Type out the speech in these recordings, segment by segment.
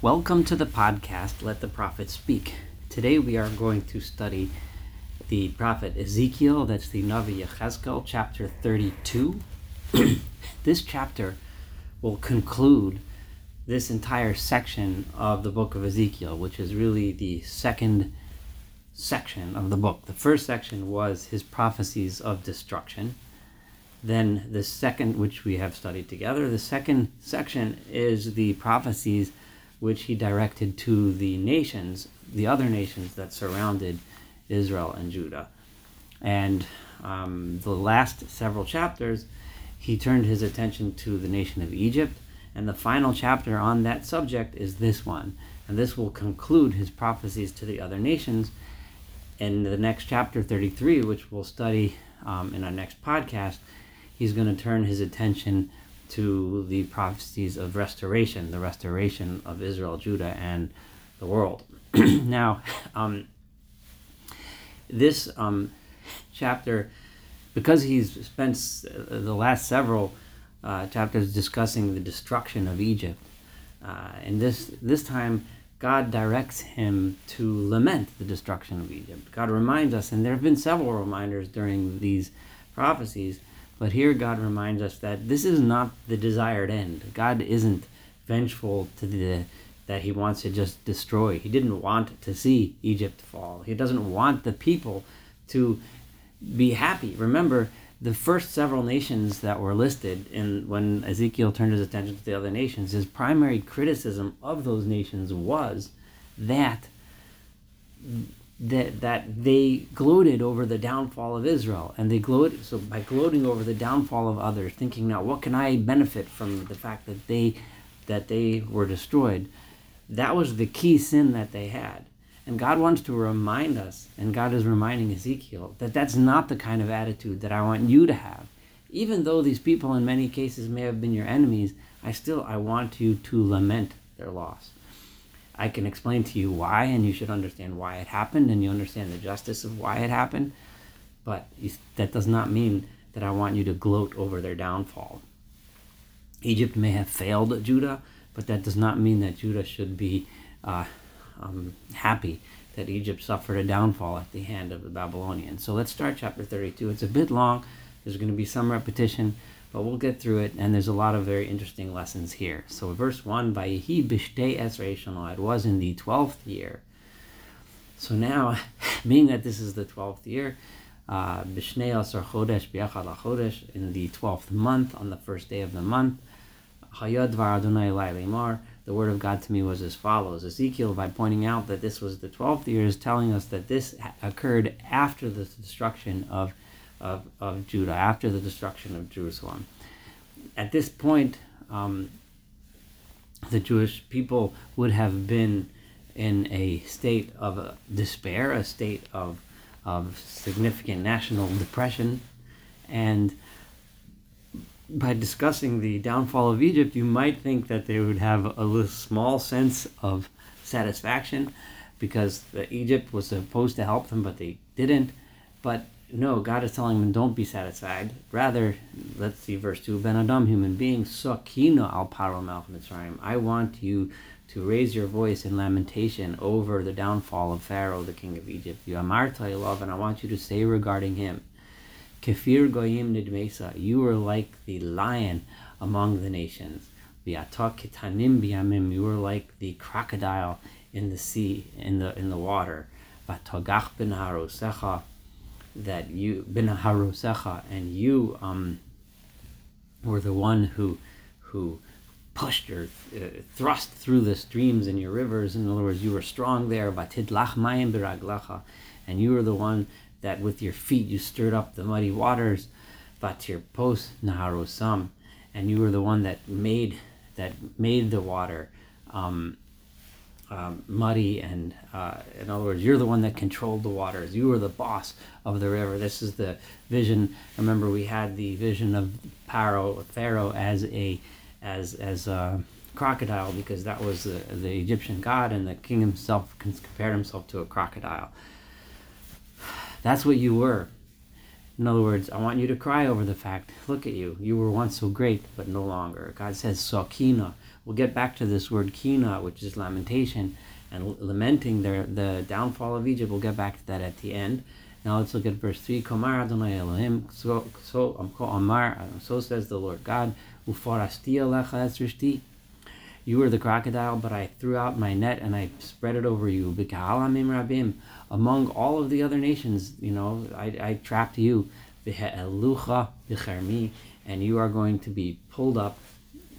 Welcome to the podcast, Let the Prophet Speak. Today we are going to study the prophet Ezekiel, that's the Navi Yechezkel, chapter 32. this chapter will conclude this entire section of the book of Ezekiel, which is really the second section of the book. The first section was his prophecies of destruction. Then the second, which we have studied together, the second section is the prophecies which he directed to the nations, the other nations that surrounded Israel and Judah. And um, the last several chapters, he turned his attention to the nation of Egypt. And the final chapter on that subject is this one. And this will conclude his prophecies to the other nations. In the next chapter, 33, which we'll study um, in our next podcast, he's going to turn his attention to the prophecies of restoration, the restoration of Israel, Judah, and the world. now, um, this um, chapter, because he's spent the last several uh, chapters discussing the destruction of Egypt, uh, and this this time God directs him to lament the destruction of Egypt. God reminds us, and there have been several reminders during these prophecies but here God reminds us that this is not the desired end. God isn't vengeful to the that he wants to just destroy. He didn't want to see Egypt fall. He doesn't want the people to be happy. Remember, the first several nations that were listed in when Ezekiel turned his attention to the other nations, his primary criticism of those nations was that that that they gloated over the downfall of Israel, and they gloated so by gloating over the downfall of others, thinking now what can I benefit from the fact that they that they were destroyed. That was the key sin that they had, and God wants to remind us, and God is reminding Ezekiel that that's not the kind of attitude that I want you to have. Even though these people in many cases may have been your enemies, I still I want you to lament their loss. I can explain to you why, and you should understand why it happened, and you understand the justice of why it happened. But that does not mean that I want you to gloat over their downfall. Egypt may have failed Judah, but that does not mean that Judah should be uh, um, happy that Egypt suffered a downfall at the hand of the Babylonians. So let's start chapter 32. It's a bit long, there's going to be some repetition, but we'll get through it, and there's a lot of very interesting lessons here. So, verse 1 Vayihi Bishtei Esrei it was in the 12th year. So now, being that this is the 12th year, uh, Bishnei Asar Chodesh Biachad Chodesh, in the 12th month, on the first day of the month, Hayad Var Adonai the word of God to me was as follows. Ezekiel, by pointing out that this was the 12th year, is telling us that this occurred after the destruction of of, of Judah after the destruction of Jerusalem. At this point, um, the Jewish people would have been in a state of uh, despair, a state of, of significant national depression. And by discussing the downfall of Egypt, you might think that they would have a little small sense of satisfaction because Egypt was supposed to help them, but they didn't. But no, God is telling them, don't be satisfied. Rather, let's see verse 2, Ben Adam, human being, Sakina al Paro Mitzrayim. I want you to raise your voice in lamentation over the downfall of Pharaoh, the king of Egypt. You amarta love, and I want you to say regarding him, Kefir goyim nidmesa, you are like the lion among the nations. Kitanim biyamim, you are like the crocodile in the sea, in the in the water. V'togach ben harosecha, that you bin harosecha and you um, were the one who who pushed or uh, thrust through the streams and your rivers. In other words, you were strong there. And you were the one that with your feet you stirred up the muddy waters. Vatir post naharosam, and you were the one that made that made the water. Um, um, muddy and uh, in other words you're the one that controlled the waters. You were the boss of the river. This is the vision. Remember we had the vision of pharaoh pharaoh as a as as a crocodile because that was the, the egyptian god and the king himself compared himself to a crocodile. That's what you were. In other words, I want you to cry over the fact, look at you. You were once so great, but no longer. God says, Sakina, We'll get back to this word kina, which is lamentation, and lamenting their, the downfall of Egypt. We'll get back to that at the end. Now let's look at verse 3. Komar Adonai Elohim, so, so, um, Amar, um, so says the Lord God, You were the crocodile, but I threw out my net and I spread it over you. among all of the other nations, you know, I, I trapped you. And you are going to be pulled up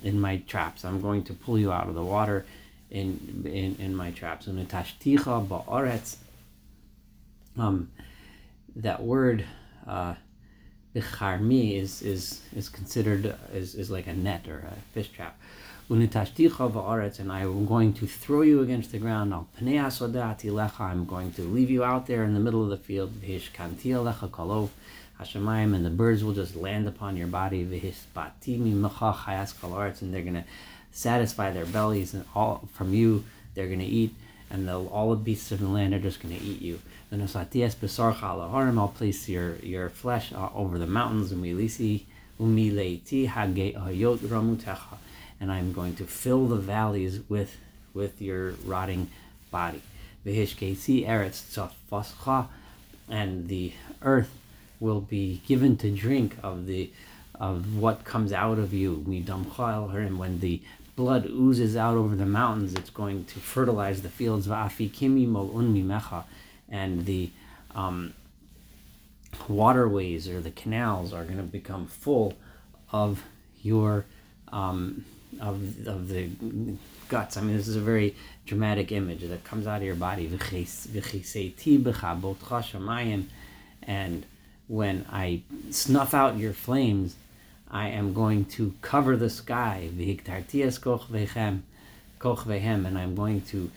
in my traps. I'm going to pull you out of the water in in, in my traps. And tashticha ba'aretz. Um, that word uh, is is is considered is, is like a net or a fish trap. And I am going to throw you against the ground. I'm going to leave you out there in the middle of the field. And the birds will just land upon your body. And they're going to satisfy their bellies and all from you. They're going to eat, and all the beasts of the land are just going to eat you. And I'll place your, your flesh uh, over the mountains. And I'm going to fill the valleys with, with your rotting body. And the earth will be given to drink of the of what comes out of you. And when the blood oozes out over the mountains, it's going to fertilize the fields and the um, waterways or the canals are going to become full of your um, of, of the guts. I mean, this is a very dramatic image that comes out of your body. And when I snuff out your flames, I am going to cover the sky. And I'm going to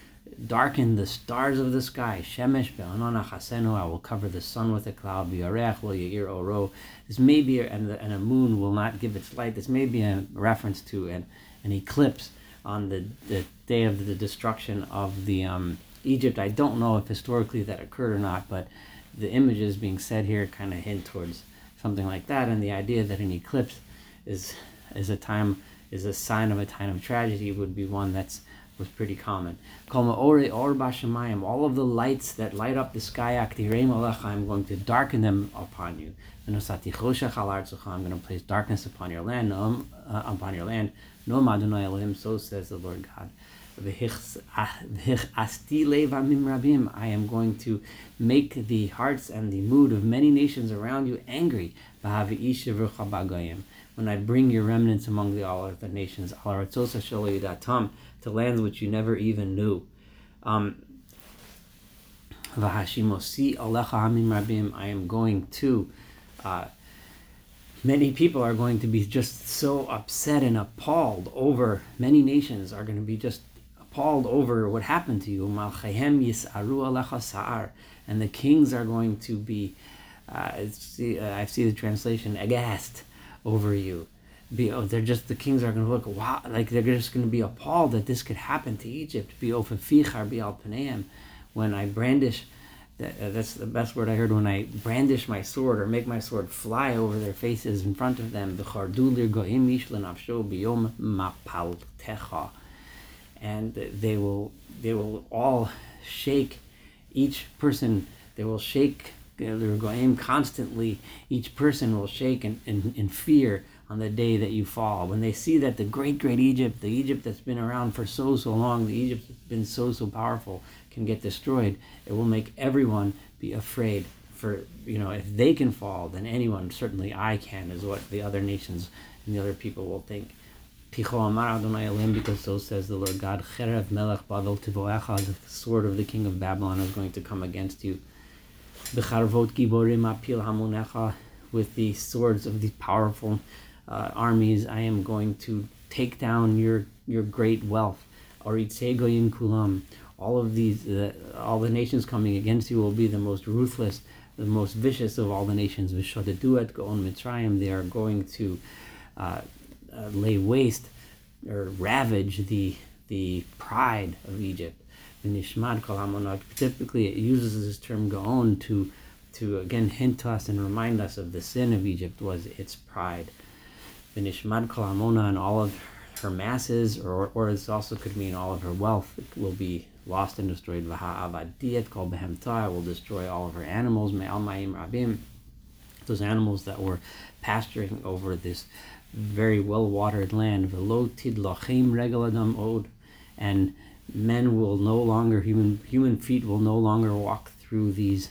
darken the stars of the sky. I will cover the sun with a cloud. This may be, and, the, and a moon will not give its light. This may be a reference to an, an eclipse on the, the day of the destruction of the um, Egypt. I don't know if historically that occurred or not, but the images being said here kind of hint towards something like that. And the idea that an eclipse is is a time is a sign of a time of tragedy would be one that's was pretty common. All of the lights that light up the sky, I'm going to darken them upon you. I'm going to place darkness upon your land, uh, upon your land. So says the Lord God. I am going to make the hearts and the mood of many nations around you angry when I bring your remnants among the all other nations, to lands which you never even knew. Um, I am going to. Uh, many people are going to be just so upset and appalled over. Many nations are going to be just appalled over what happened to you. And the kings are going to be. Uh, uh, I see the translation aghast over you. Be, oh, they're just the kings are going to look wow, like they're just going to be appalled that this could happen to Egypt. Be ofafichar be when I brandish. That, uh, that's the best word I heard when I brandish my sword or make my sword fly over their faces in front of them. And they will they will all shake each person. They will shake uh, they're going constantly. Each person will shake in, in, in fear on the day that you fall. When they see that the great, great Egypt, the Egypt that's been around for so, so long, the Egypt that's been so, so powerful, can get destroyed, it will make everyone be afraid. For, you know, if they can fall, then anyone, certainly I can, is what the other nations and the other people will think. Because so says the Lord God, the sword of the king of Babylon is going to come against you. Becharvot giborim apil hamunecha, with the swords of these powerful uh, armies, I am going to take down your your great wealth. Oritzegoyim kulam. All of these, uh, all the nations coming against you will be the most ruthless, the most vicious of all the nations. Vishodeduet goon mitzrayim. They are going to uh, uh, lay waste or ravage the the pride of Egypt the. Typically, it uses this term Gaon to, to again hint to us and remind us of the sin of Egypt was its pride. The Nishmad Kol and all of her masses, or, or this also could mean all of her wealth will be lost and destroyed. V'ha'avadiyat kol behemta will destroy all of her animals. Me'al ma'im rabim, those animals that were pasturing over this very well-watered land. V'lo tidlachim regel adam od, and men will no longer human human feet will no longer walk through these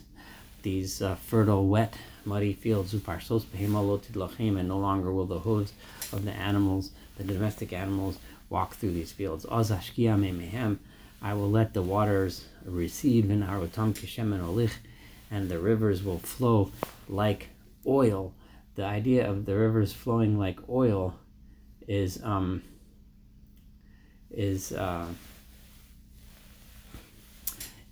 these uh, fertile, wet, muddy fields. Uparsos tidlachim, and no longer will the hooves of the animals, the domestic animals, walk through these fields. Mehem I will let the waters recede, v'narotam kishem olich, and the rivers will flow like oil. The idea of the rivers flowing like oil is um, is uh,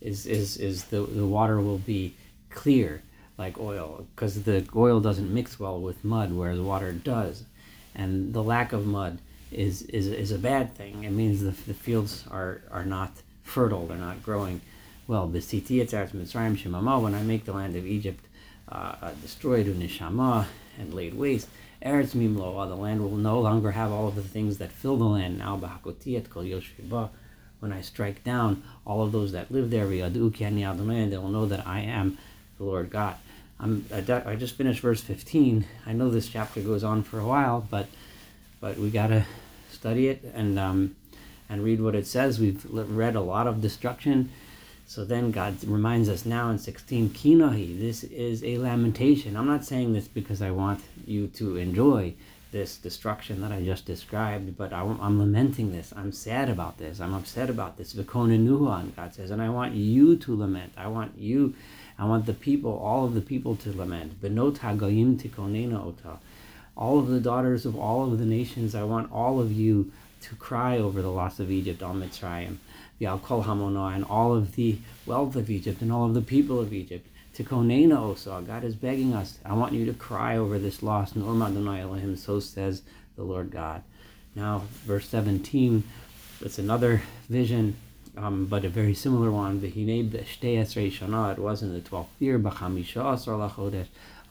is is is the the water will be clear like oil because the oil doesn't mix well with mud, whereas water does, and the lack of mud is is, is a bad thing. It means the, the fields are, are not fertile, they're not growing well. The Citiatarat Mitsraim Shimama when I make the land of Egypt uh, uh destroyed nishama and laid waste, Eretz Mimlo, the land will no longer have all of the things that fill the land. Now kol Yosheba, when I strike down all of those that live there, they will know that I am the Lord God. I'm, I, just finished verse 15. I know this chapter goes on for a while, but but we gotta study it and um, and read what it says. We've read a lot of destruction. So then God reminds us now in 16, Kinahi, this is a lamentation. I'm not saying this because I want you to enjoy this destruction that I just described, but I, am lamenting this. I'm sad about this. I'm upset about this. Vikonenuhan, God says, and I want you to lament. I want you, I want the people, all of the people to lament. Benot hagayim tikonena ota all of the daughters of all of the nations, I want all of you to cry over the loss of Egypt, Al Mitzrayim, the Al and all of the wealth of Egypt, and all of the people of Egypt. To Konena Osa, God is begging us, I want you to cry over this loss. Elohim, so says the Lord God. Now, verse 17, it's another vision, um, but a very similar one. It was in the 12th year,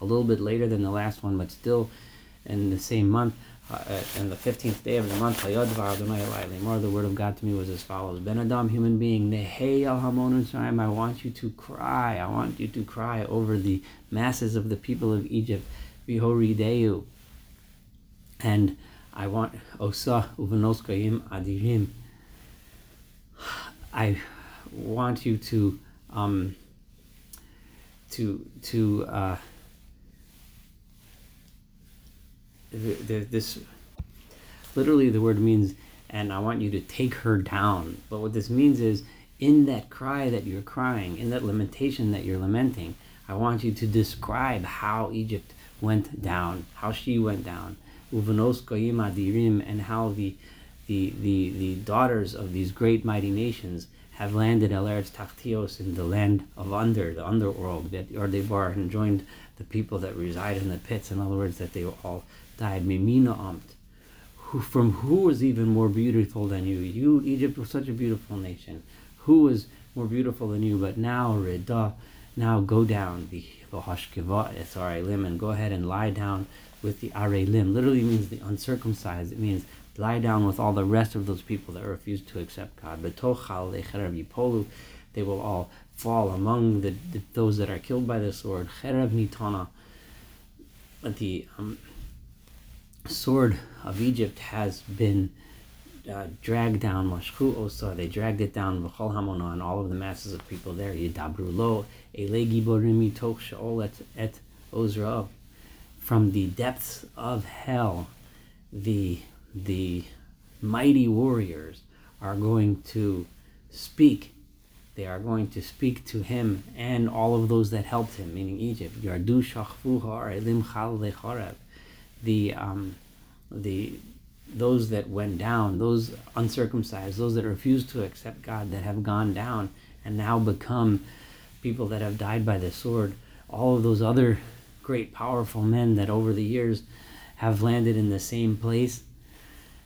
a little bit later than the last one, but still in the same month, uh, and the 15th day of the month, the word of God to me was as follows Ben Adam, human being, Nehay Alhamon Shaim, I want you to cry. I want you to cry over the masses of the people of Egypt. Bihorideu. And I want Osa Uvanoskayim Adirim. I want you to um, to to uh, this literally the word means and i want you to take her down but what this means is in that cry that you're crying in that lamentation that you're lamenting i want you to describe how egypt went down how she went down and how the, the the the daughters of these great mighty nations have landed El Eretz Tachtios in the land of under, the underworld, that Yardebar and joined the people that reside in the pits. In other words, that they all died. Mimina. Who, from who was even more beautiful than you? You, Egypt, was such a beautiful nation. Who was more beautiful than you? But now, Rida, now go down, the limb, and go ahead and lie down with the limb. Literally means the uncircumcised. It means lie down with all the rest of those people that refuse to accept God. They will all fall among the, the, those that are killed by the sword. nitana. The um, sword of Egypt has been uh, dragged down. Mashchu osa, they dragged it down. V'chol hamona, and all of the masses of people there. Yidabru lo, ele giborim mitoch sheol et, et ozra. From the depths of hell, the the mighty warriors are going to speak. They are going to speak to him and all of those that helped him, meaning Egypt. Yardu shachfu elim chal the um, the those that went down, those uncircumcised, those that refused to accept God, that have gone down and now become people that have died by the sword. All of those other great, powerful men that over the years have landed in the same place,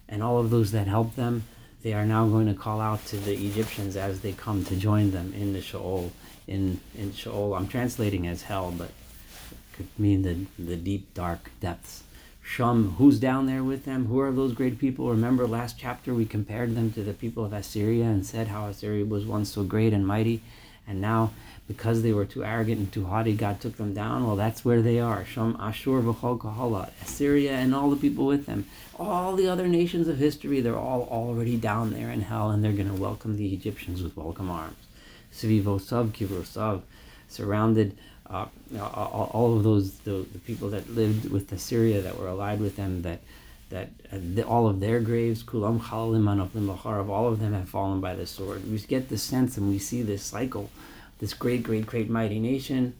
and all of those that helped them, they are now going to call out to the Egyptians as they come to join them in the Sheol. In in Sheol, I'm translating as hell, but it could mean the the deep dark depths Shum, who's down there with them? Who are those great people? Remember last chapter we compared them to the people of Assyria and said how Assyria was once so great and mighty, and now because they were too arrogant and too haughty, God took them down. Well, that's where they are. Shum, Ashur, V'chol Kahala, Assyria, and all the people with them. All the other nations of history, they're all already down there in hell, and they're going to welcome the Egyptians with welcome arms. Svivosav, Kivrosav, surrounded uh, all, of those the, the, people that lived with Assyria that were allied with them that that uh, the, all of their graves kulam of all of them have fallen by the sword. We get the sense and we see this cycle, this great great great mighty nation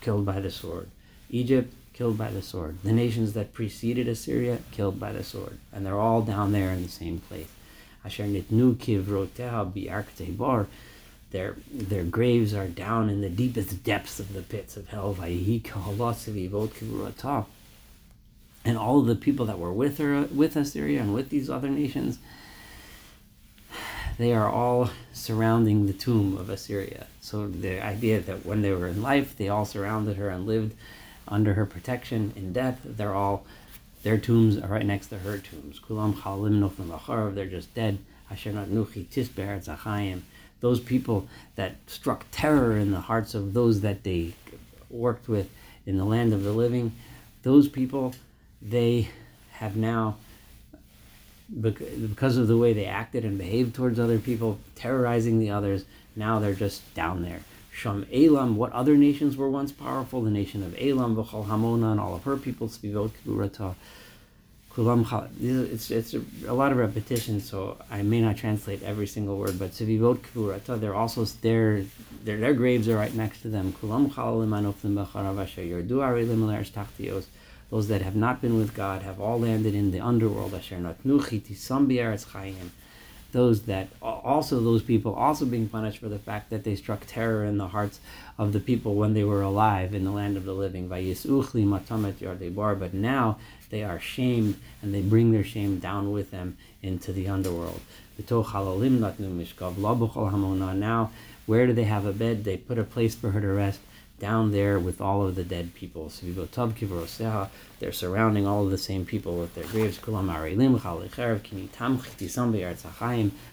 killed by the sword, Egypt killed by the sword, the nations that preceded Assyria killed by the sword, and they're all down there in the same place. Asher nitnu kivroteha bar their their graves are down in the deepest depths of the pits of hell. And all the people that were with her, with Assyria, and with these other nations, they are all surrounding the tomb of Assyria. So the idea that when they were in life, they all surrounded her and lived under her protection. In death, they're all their tombs are right next to her tombs. Kulam chalim They're just dead. Asher nuchi tisber those people that struck terror in the hearts of those that they worked with in the land of the living, those people, they have now, because of the way they acted and behaved towards other people, terrorizing the others, now they're just down there. Sham Elam, what other nations were once powerful? The nation of Elam, V'chol Hamona, and all of her people, Spivot Kiburata, Kulam it's, it's a, lot of repetition, so I may not translate every single word, but Sivivot Kvurata, they're also, their, their, their graves are right next to them. Kulam Those that have not been with God have all landed in the underworld. Asher Natnuchi Tisam Chayim those that also those people also being punished for the fact that they struck terror in the hearts of the people when they were alive in the land of the living. But now they are shamed and they bring their shame down with them into the underworld. Now, where do they have a bed? They put a place for her to rest down there with all of the dead people. They're surrounding all of the same people with their graves. The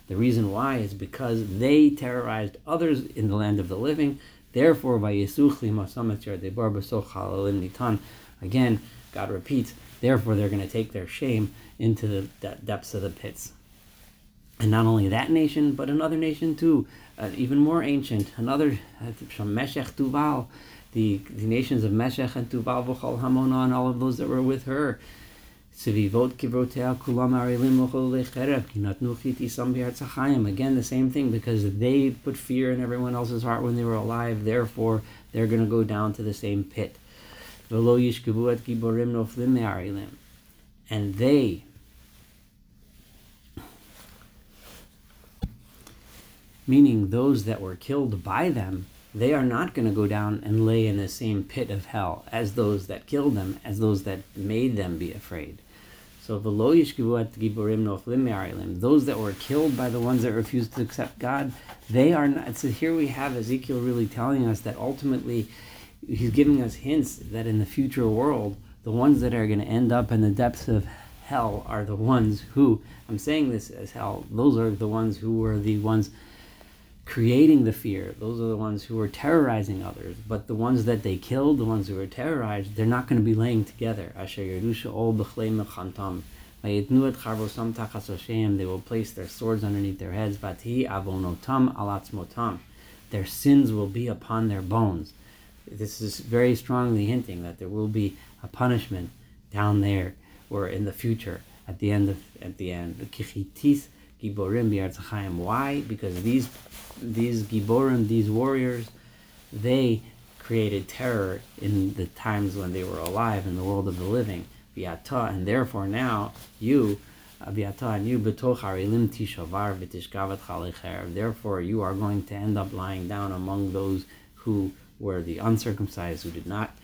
reason why is because they terrorized others in the land of the living. Therefore, again, God repeats, therefore they're going to take their shame into the depths of the pits. And not only that nation, but another nation too, uh, even more ancient, another from uh, Meshech Tuval, the, the nations of Meshech and Tuval V'chol Hamona and all of those that were with her. Again, the same thing because they put fear in everyone else's heart when they were alive. Therefore, they're going to go down to the same pit. And they meaning those that were killed by them, they are not going to go down and lay in the same pit of hell as those that killed them, as those that made them be afraid. So those that were killed by the ones that refused to accept God, they are not. So here we have Ezekiel really telling us that ultimately, he's giving us hints that in the future world, the ones that are going to end up in the depths of hell are the ones who I'm saying this as hell. Those are the ones who were the ones creating the fear. Those are the ones who were terrorizing others. But the ones that they killed, the ones who were terrorized, they're not going to be laying together. They will place their swords underneath their heads. Their sins will be upon their bones. This is very strongly hinting that there will be a punishment down there or in the future at the end of at the end. Giborim B'Artzachayim. Why? Because these these Giborim, these warriors, they created terror in the times when they were alive in the world of the living. Viata, and therefore now you, uh, Viata, and you betoch harilim tishavar v'tishkavat chalicher. Therefore, you are going to end up lying down among those who were the uncircumcised, who did not,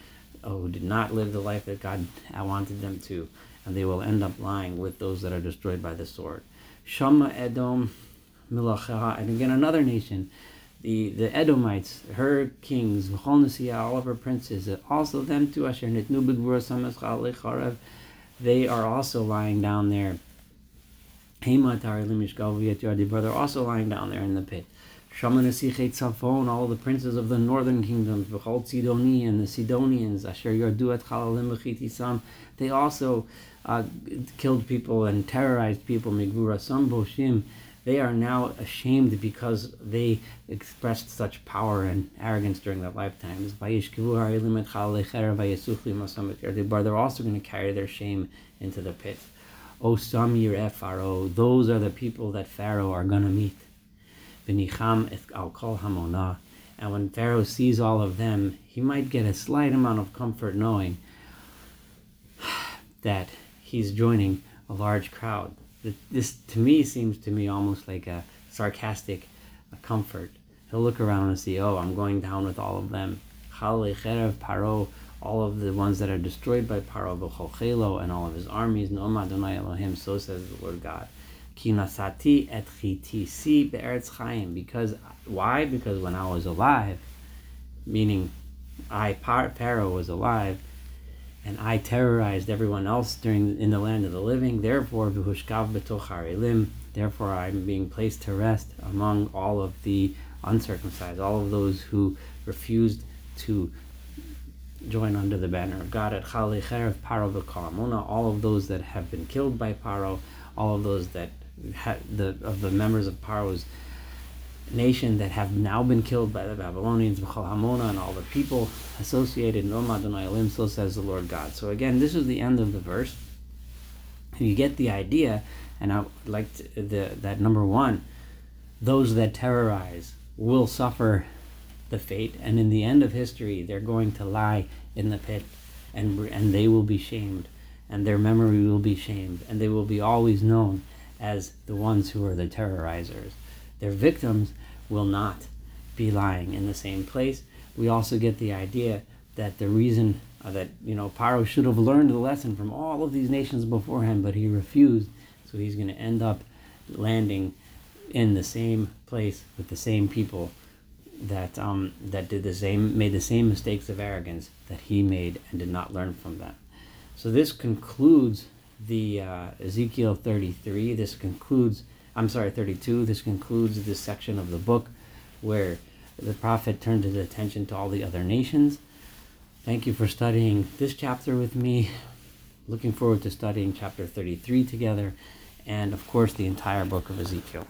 uh, who did not live the life that God wanted them to, and they will end up lying with those that are destroyed by the sword. Shama Edom Milacha, and again another nation, the, the Edomites, her kings, all of her princes, also them too, Asher Nitnu they are also lying down there. They're also lying down there in the pit. Tzafon, all the princes of the northern kingdoms, V'chol Sidoni and the Sidonians, Asher Yardu et Chalalim V'chitisam, they also uh, killed people and terrorized people, Migvura Sam Boshim. They are now ashamed because they expressed such power and arrogance during their lifetimes. They're also going to carry their shame into the pit. O Samir Pharaoh, those are the people that Pharaoh are going to meet. Benicham al kol hamona. And when Pharaoh sees all of them, he might get a slight amount of comfort knowing that he's joining a large crowd. This, to me, seems to me almost like a sarcastic comfort. He'll look around and see, oh, I'm going down with all of them. Paro, all of the ones that are destroyed by Paro, and all of his armies. Elohim, so says the Lord God. Kinasati et chitisi be'eretz chaim. Because why? Because when I was alive, meaning I Pharaoh was alive, and I terrorized everyone else during in the land of the living. Therefore, v'hushkav betoch. Therefore, I'm being placed to rest among all of the uncircumcised, all of those who refused to join under the banner of God at Chalicher of Paro all of those that have been killed by Paro, all of those that the of the members of Paro's nation that have now been killed by the Babylonians, Hamona, and all the people associated. No Elim, so says the Lord God. So again, this is the end of the verse. You get the idea, and I like the that number one, those that terrorize will suffer the fate, and in the end of history, they're going to lie in the pit, and and they will be shamed, and their memory will be shamed, and they will be always known as the ones who are the terrorizers. Their victims will not be lying in the same place. We also get the idea that the reason uh, that you know Paro should have learned the lesson from all of these nations beforehand, but he refused, so he's going to end up landing in the same place with the same people that um, that did the same made the same mistakes of arrogance that he made and did not learn from them. So this concludes the uh, Ezekiel 33. This concludes, I'm sorry, 32. This concludes this section of the book where the prophet turned his attention to all the other nations. Thank you for studying this chapter with me. Looking forward to studying chapter 33 together, and of course, the entire book of Ezekiel.